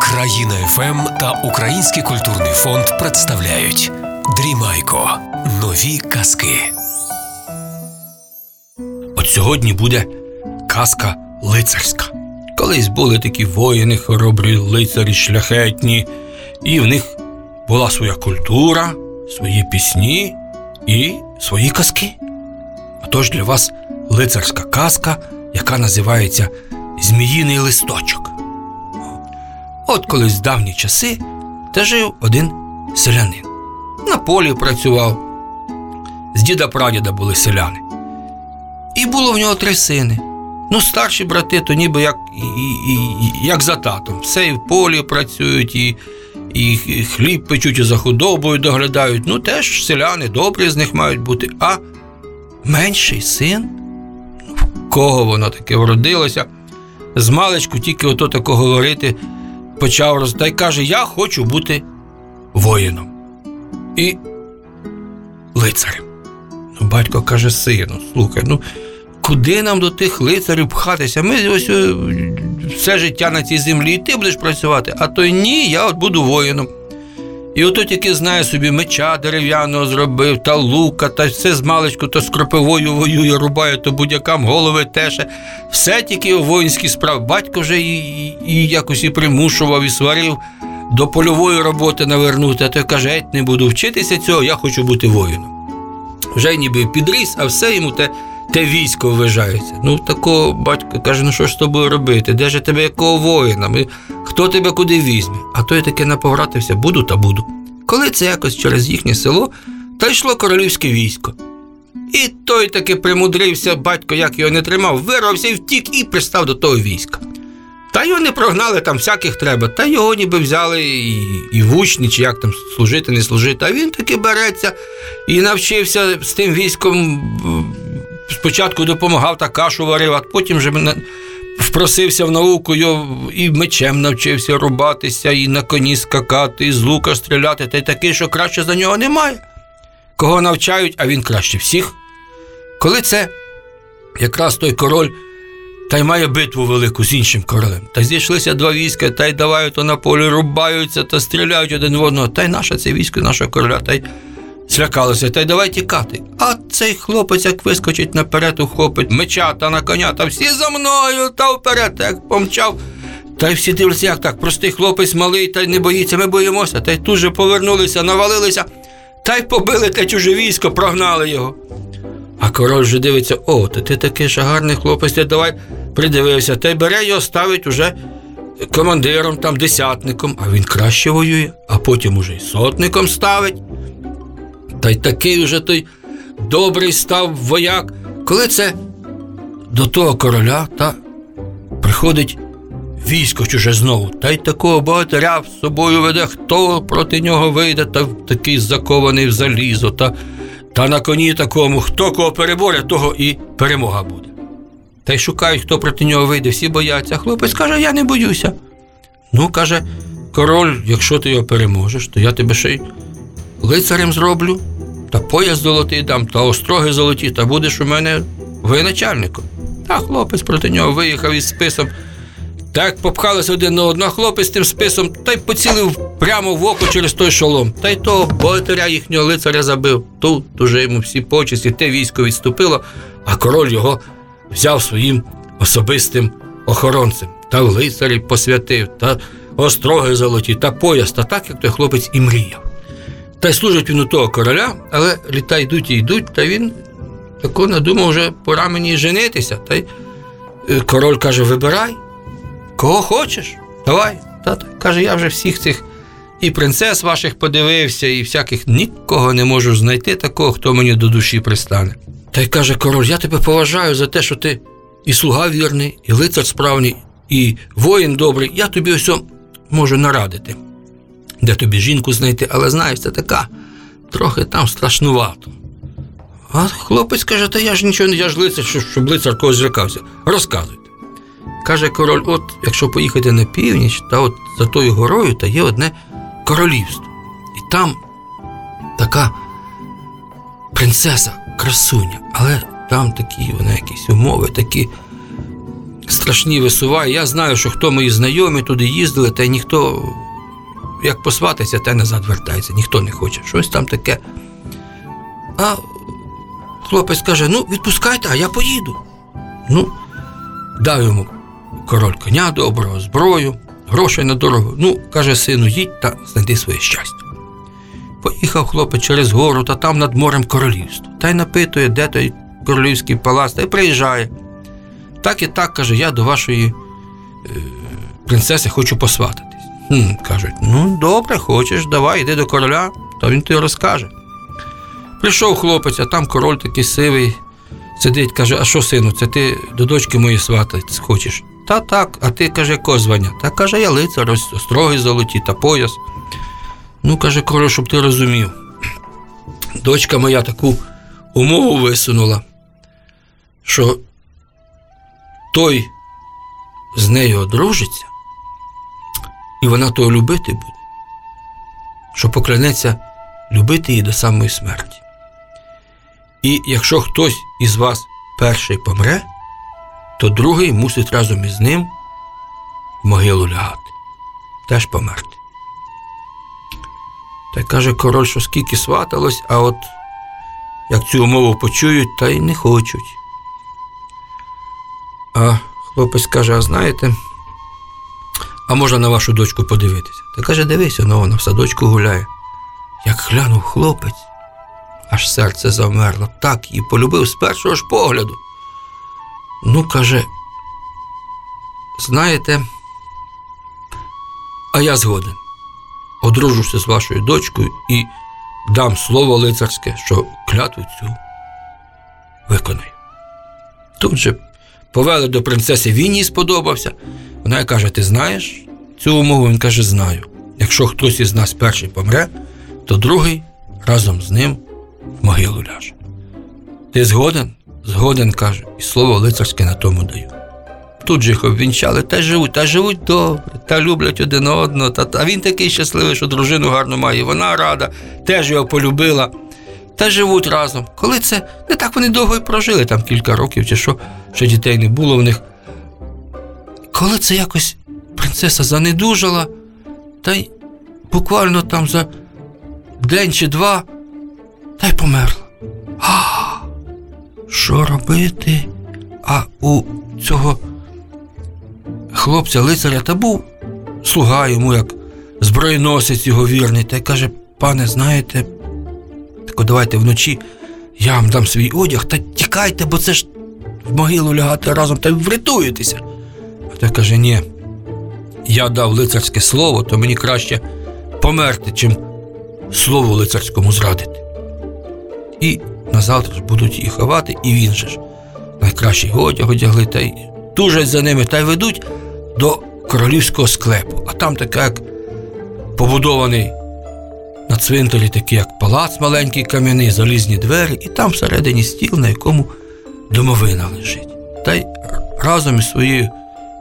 Країна ФМ та Український культурний фонд представляють Дрімайко. Нові казки. От сьогодні буде казка лицарська. Колись були такі воїни, хоробрі лицарі, шляхетні, і в них була своя культура, свої пісні і свої казки. Отож для вас лицарська казка, яка називається Зміїний листочок. От колись в давні часи та жив один селянин. На полі працював. З діда прадіда були селяни. І було в нього три сини. Ну, старші брати, то ніби як, і, і, як за татом. Все і в полі працюють, і, і хліб печуть, і за худобою доглядають. Ну, теж селяни добрі з них мають бути. А менший син, ну, в кого воно таке вродилося, з маличку тільки ото тако говорити почав роз... каже: Я хочу бути воїном. І лицарем. Ну, батько каже, сину, слухай, ну куди нам до тих лицарів пхатися? Ми ось е, все життя на цій землі, і ти будеш працювати, а то ні, я от буду воїном. І ото тільки знає собі меча дерев'яного зробив, та лука, та все з маличку, то з кропивою воює, рубає, то будь-якам голови теше. Все тільки у воїнській справі. Батько вже і, і, якось і примушував, і сварив до польової роботи навернути, а той каже, геть не буду вчитися цього, я хочу бути воїном. Вже ніби підріс, а все йому те те військо вважається. Ну, такого батько каже, ну що ж з тобою робити? Де ж тебе якого воїна? Хто тебе куди візьме? А той таки наповратився, буду та буду. Коли це якось через їхнє село, та йшло королівське військо. І той таки примудрився, батько, як його не тримав, вирвався і втік і пристав до того війська. Та його не прогнали, там всяких треба, та його ніби взяли і і в учні, чи як там служити, не служити. А він таки береться і навчився з тим військом. Спочатку допомагав та кашу варив, а потім вже мене впросився в науку і мечем навчився рубатися, і на коні скакати, і з лука стріляти, та й такий, що краще за нього немає. Кого навчають, а він краще всіх. Коли це якраз той король та й має битву велику з іншим королем. Та зійшлися два війська, та й давай то на полі рубаються та стріляють один в одного. Та й наше це військо, нашого короля, та й злякалося, та й давай тікати. А цей хлопець, як вискочить наперед, ухопить меча та на коня, та всі за мною, та вперед, як помчав. Та й всі дивляться, як так, простий хлопець малий, та й не боїться, ми боїмося, та й тут же повернулися, навалилися, та й побили те чуже військо, прогнали його. А король вже дивиться, о, то ти такий ж гарний хлопець, ти давай придивився, та й бере його, ставить уже командиром, там, десятником, а він краще воює, а потім уже й сотником ставить. Та й такий уже той добрий став вояк. Коли це до того короля та приходить військо чуже знову, та й такого богатиря з собою веде, хто проти нього вийде, та такий закований в залізо. та та на коні такому, хто кого переборе, того і перемога буде. Та й шукають, хто проти нього вийде, всі бояться. Хлопець каже, я не боюся. Ну, каже, король, якщо ти його переможеш, то я тебе ще й лицарем зроблю, та пояс золотий дам, та остроги золоті, та будеш у мене воєначальником. Та хлопець проти нього виїхав із списом. Так попхалися один на одного хлопець тим списом та й поцілив прямо в око через той шолом. Та й того богатиря їхнього лицаря забив. Тут уже йому всі почесті, те військо відступило, а король його взяв своїм особистим охоронцем. Та лицарі посвятив, та остроги золоті, та пояс, та так, як той хлопець і мріяв. Та й служить він у того короля, але літа йдуть і йдуть, та він тако надумав вже пора мені женитися. Та й е, король каже: Вибирай. Кого хочеш? Давай. Тато каже, я вже всіх цих і принцес ваших подивився, і всяких нікого не можу знайти такого, хто мені до душі пристане. Та й каже король, я тебе поважаю за те, що ти і слуга вірний, і лицар справний, і воїн добрий. Я тобі ось можу нарадити, де тобі жінку знайти, але знаєш, це така трохи там страшнувато. А хлопець каже, та я ж нічого не я ж лицар, щоб лицар когось злякався. Розказуй. Каже король: от якщо поїхати на північ, та от за тою горою та є одне королівство. І там така принцеса, красуня, але там такі вони якісь умови, такі страшні висуває. Я знаю, що хто мої знайомі туди їздили, та й ніхто, як посватиться, те назад вертається, ніхто не хоче. Щось там таке. А хлопець каже: ну, відпускайте, а я поїду. Ну, дав йому король коня доброго, зброю, грошей на дорогу. Ну, каже сину, їдь та знайди своє щастя. Поїхав хлопець через гору та там над морем королівство. Та й напитує, де той королівський палац, та й приїжджає. Так і так каже, я до вашої е, принцеси хочу посвататись. Хм, кажуть, ну добре, хочеш, давай, йди до короля, то він тобі розкаже. Прийшов хлопець, а там король такий сивий, сидить, каже, а що, сину, це ти до дочки моєї свататись хочеш? Та так, а ти каже, якого звання? Та каже, я лицар, остроги золоті та пояс. Ну, каже, король, щоб ти розумів. Дочка моя таку умову висунула, що той з нею одружиться, і вона того любити буде, що поклянеться любити її до самої смерті. І якщо хтось із вас перший помре, то другий мусить разом із ним в могилу лягати, теж померти. Та й каже король, що скільки сваталось, а от як цю умову почують, та й не хочуть. А хлопець каже: а знаєте, а можна на вашу дочку подивитися? Та каже, дивися, ну вона в садочку гуляє. Як глянув хлопець, аж серце завмерло, так її полюбив з першого ж погляду. Ну, каже, знаєте, а я згоден. Одружуся з вашою дочкою і дам слово лицарське, що клятву цю виконаю. Тут же повели до принцеси, він їй сподобався. Вона каже: Ти знаєш цю умову? Він каже, знаю. Якщо хтось із нас перший помре, то другий разом з ним в могилу ляже. Ти згоден? Згоден, каже, і слово лицарське на тому даю. Тут же їх обвінчали, та живуть, та живуть добре, та люблять один одного. Та, та він такий щасливий, що дружину гарну має. Вона рада, теж його полюбила. Та живуть разом. Коли це не так вони довго і прожили, там кілька років чи що, що дітей не було в них. Коли це якось принцеса занедужала, та й буквально там за день чи два, та й померла. А, що робити? А у цього хлопця лицаря та був слуга йому, як зброєносець його вірний, та й каже: пане, знаєте, так давайте вночі я вам дам свій одяг та тікайте, бо це ж в могилу лягати разом та й врятуєтеся. А той каже: ні, я дав лицарське слово, то мені краще померти, чим слову лицарському зрадити. І на завтра ж будуть її ховати, і він же ж найкращий одяг одягли, та й тужать за ними, та й ведуть до королівського склепу. А там таке, як побудований на цвинтарі, такий як палац маленький кам'яний, залізні двері, і там всередині стіл, на якому домовина лежить. Та й разом із своєю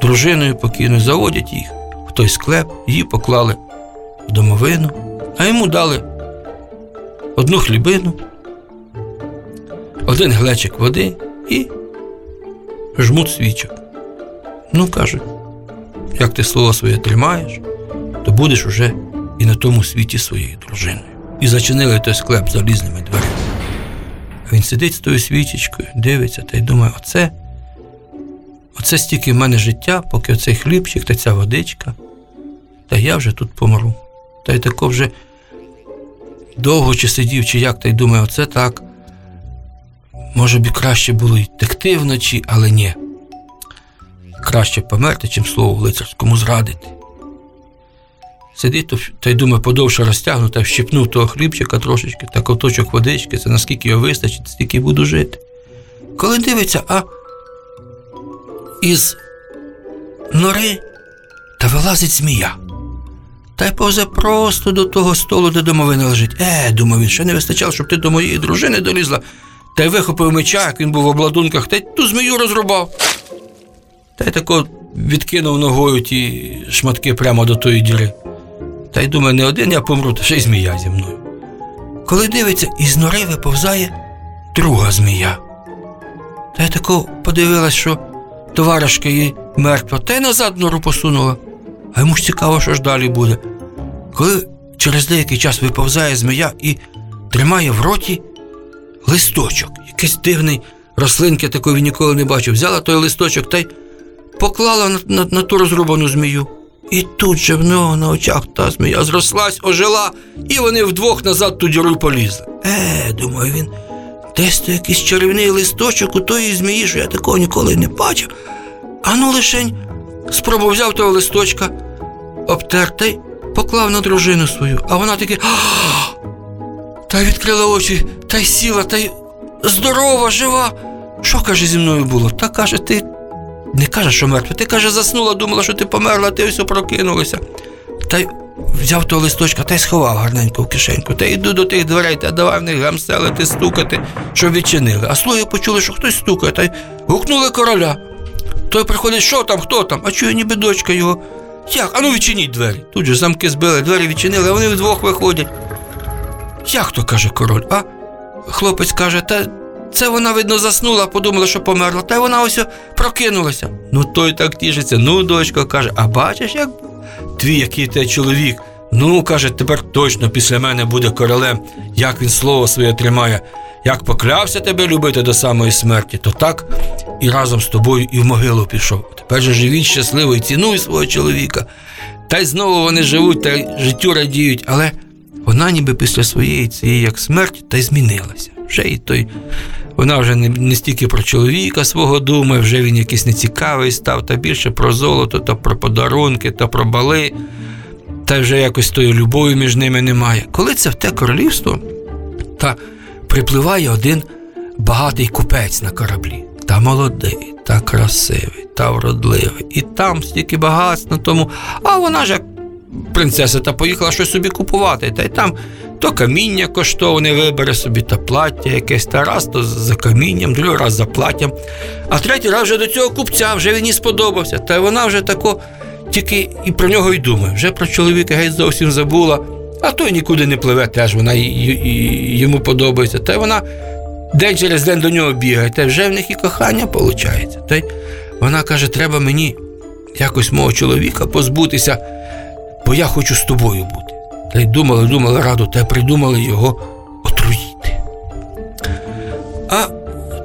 дружиною покійною заводять їх в той склеп, її поклали в домовину, а йому дали одну хлібину, один глечик води і жмут свічок. Ну, каже, як ти слово своє тримаєш, то будеш уже і на тому світі своєю дружиною. І зачинили той склеп залізними дверима. Він сидить з тою свічечкою, дивиться та й думає, оце, оце стільки в мене життя, поки оцей хлібчик та ця водичка, та я вже тут помру. Та й тако вже довго чи сидів, чи як, та й думає, оце так. Може б і краще було й текти вночі, але ні. Краще померти, чим слово лицарському зрадити. Сидить та й думає, подовше розтягну та вщипнув того хлібчика трошечки та ковточок водички, це наскільки його вистачить, стільки буду жити. Коли дивиться, а із нори та вилазить змія. Та й повзе просто до того столу, де домовина лежить. Е, думав він, ще не вистачало, щоб ти до моєї дружини долізла. Та й вихопив меча, як він був в обладунках, та й ту змію розрубав. Та й тако відкинув ногою ті шматки прямо до тої діри. Та й думає, не один я помру, та ще й змія зі мною. Коли дивиться, із нори виповзає друга змія. Та й тако подивилась, що товаришка її мертва, та й назад нору посунула. А йому ж цікаво, що ж далі буде. Коли через деякий час виповзає змія і тримає в роті листочок, якийсь дивний рослинки такої він ніколи не бачив. Взяла той листочок та й поклала на, на, на ту розрубану змію. І тут же в нього на очах та змія зрослась, ожила, і вони вдвох назад ту діру полізли. Е, думає він, десь то якийсь чарівний листочок у тої змії, що я такого ніколи не бачив. А ну лишень спробував взяв того листочка, обтер та й поклав на дружину свою, а вона таки. Та й відкрила очі, та й сіла, та й здорова, жива. Що каже зі мною було? Та каже, ти не каже, що мертва, ти каже, заснула, думала, що ти померла, ти все прокинулася. Та й взяв того листочка та й сховав гарненько в кишеньку. Та йду до тих дверей, та давай в них гамселити, стукати, щоб відчинили. А слуги почули, що хтось стукає, та й гукнули короля. Той приходить, що там, хто там? А чує, ніби дочка його. Як? Ану відчиніть двері. Тут же замки збили, двері відчинили, а вони вдвох виходять. Як то каже король? А хлопець каже, та це вона, видно, заснула, подумала, що померла, та й вона ось прокинулася. Ну той так тішиться. Ну, дочко каже, а бачиш, як твій який ти чоловік? Ну, каже, тепер точно після мене буде королем, як він слово своє тримає. Як поклявся тебе любити до самої смерті, то так і разом з тобою і в могилу пішов. Тепер же живіть щасливо і цінуй свого чоловіка. Та й знову вони живуть та життю радіють, але вона ніби після своєї цієї як смерті та й змінилася. Вже і той, вона вже не, не стільки про чоловіка свого думає, вже він якийсь нецікавий став, та більше про золото, та про подарунки, та про бали, та вже якось тої любові між ними немає. Коли це в те королівство, та припливає один багатий купець на кораблі, та молодий, та красивий, та вродливий, і там стільки багатств на тому, а вона ж як принцеса та поїхала щось собі купувати, та й там то каміння коштовне вибере собі, та плаття якесь, та раз то за камінням, другий раз за платтям. А третій раз вже до цього купця, вже він їй сподобався. Та вона вже тако тільки і про нього й думає. Вже про чоловіка геть зовсім забула, а той нікуди не пливе, теж вона й- й- й- йому подобається. Та вона день через день до нього бігає, та вже в них і кохання виходить. Та й вона каже, треба мені якось мого чоловіка позбутися бо я хочу з тобою бути. Та й думали, думали раду, та й придумали його отруїти. А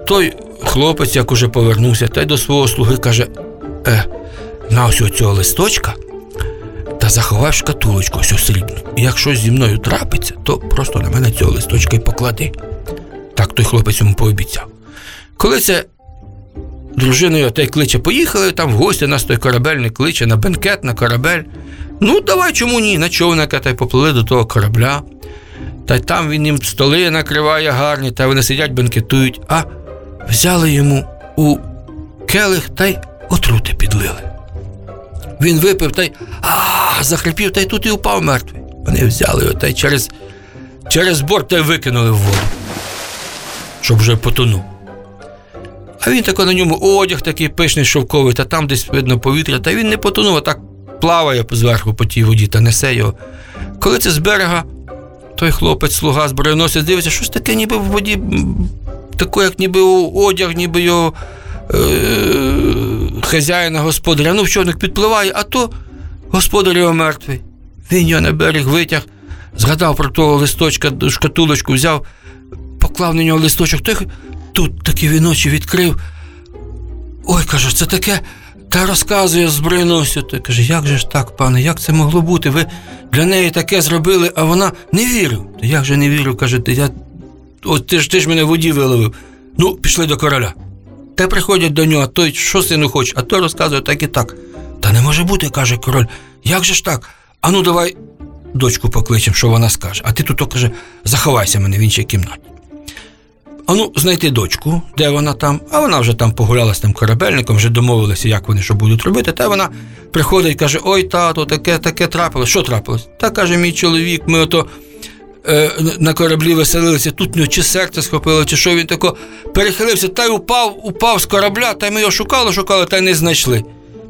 той хлопець, як уже повернувся, та й до свого слуги каже: е, на ось цього листочка та заховай в шкатулочку ось срібну. І як щось зі мною трапиться, то просто на мене цього листочка й поклади. Так той хлопець йому пообіцяв. Коли це дружиною той кличе, поїхали там в гості, нас той корабельник кличе на бенкет, на корабель. Ну, давай чому ні? На човника та й поплили до того корабля. Та й там він їм столи накриває гарні, та вони сидять, бенкетують, а взяли йому у келих та й отрути підлили. Він випив та й а, захрипів, та й тут і упав мертвий. Вони взяли його та й через, через борт та й викинули в воду, щоб вже потонув. А він тако на ньому одяг такий пишний шовковий, та там десь видно повітря, та він не потонув, а так плаває зверху по тій воді та несе його. Коли це з берега, той хлопець, слуга зброєносець, дивиться, щось таке, ніби в воді, таке, як ніби одяг, ніби його е- хазяїна господаря. Ну, в човник підпливає, а то господар його мертвий. Він його на берег витяг, згадав про того листочка, шкатулочку взяв, поклав на нього листочок, той тут таки він очі відкрив. Ой, каже, це таке. Та розказує збройносю. Той каже, як же ж так, пане, як це могло бути? Ви для неї таке зробили, а вона не вірю. Та як же не вірю, каже, я... От ти ж ти ж мене в воді виловив. Ну, пішли до короля. Та приходять до нього, той, що сину хоче, а той розказує так і так. Та не може бути, каже король. Як же ж так? Ану, давай дочку покличемо, що вона скаже. А ти тут каже, заховайся мене в іншій кімнаті. Ану, знайти дочку, де вона там, а вона вже там погуляла з тим корабельником, вже домовилися, як вони що будуть робити. Та вона приходить каже: Ой, тато, таке, таке трапилось. Що трапилось? Та каже, мій чоловік, ми ото е, на кораблі веселилися, тут нього чи серце схопило, чи що він тако перехилився, та й упав, упав з корабля, та й ми його шукали, шукали, та й не знайшли.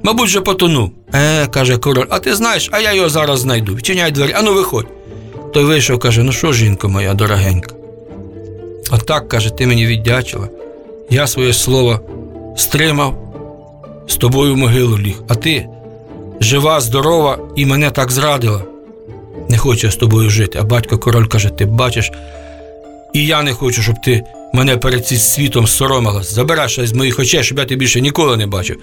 Мабуть, вже потонув. Е, каже король, а ти знаєш, а я його зараз знайду. Відчиняй двері, ану виходь. Той вийшов, каже: ну що, жінко моя дорогенька? Отак, каже, ти мені віддячила. Я своє слово стримав, з тобою в могилу ліг, а ти жива, здорова і мене так зрадила. Не хочу я з тобою жити. А батько король каже: ти бачиш, і я не хочу, щоб ти мене перед цим світом соромилась. Забирай щось з моїх очей, щоб я тебе більше ніколи не бачив.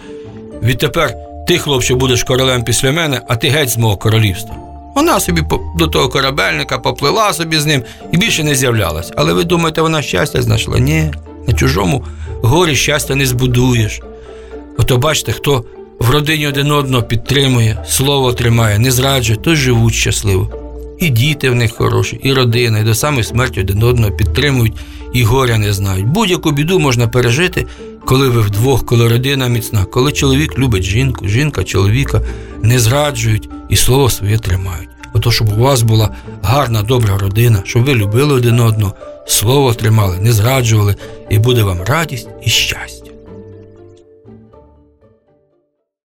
Відтепер ти, хлопче, будеш королем після мене, а ти геть з мого королівства. Вона собі до того корабельника поплила собі з ним і більше не з'являлась. Але ви думаєте, вона щастя знайшла? Ні, на чужому горі щастя не збудуєш. Ото бачите, хто в родині один одного підтримує, слово тримає, не зраджує, то живуть щасливо. І діти в них хороші, і родина, і до самої смерті один одного підтримують, і горя не знають. Будь-яку біду можна пережити, коли ви вдвох, коли родина міцна, коли чоловік любить жінку, жінка чоловіка не зраджують і слово своє тримають. Ото, щоб у вас була гарна, добра родина, щоб ви любили один одного, слово тримали, не зраджували, і буде вам радість і щастя.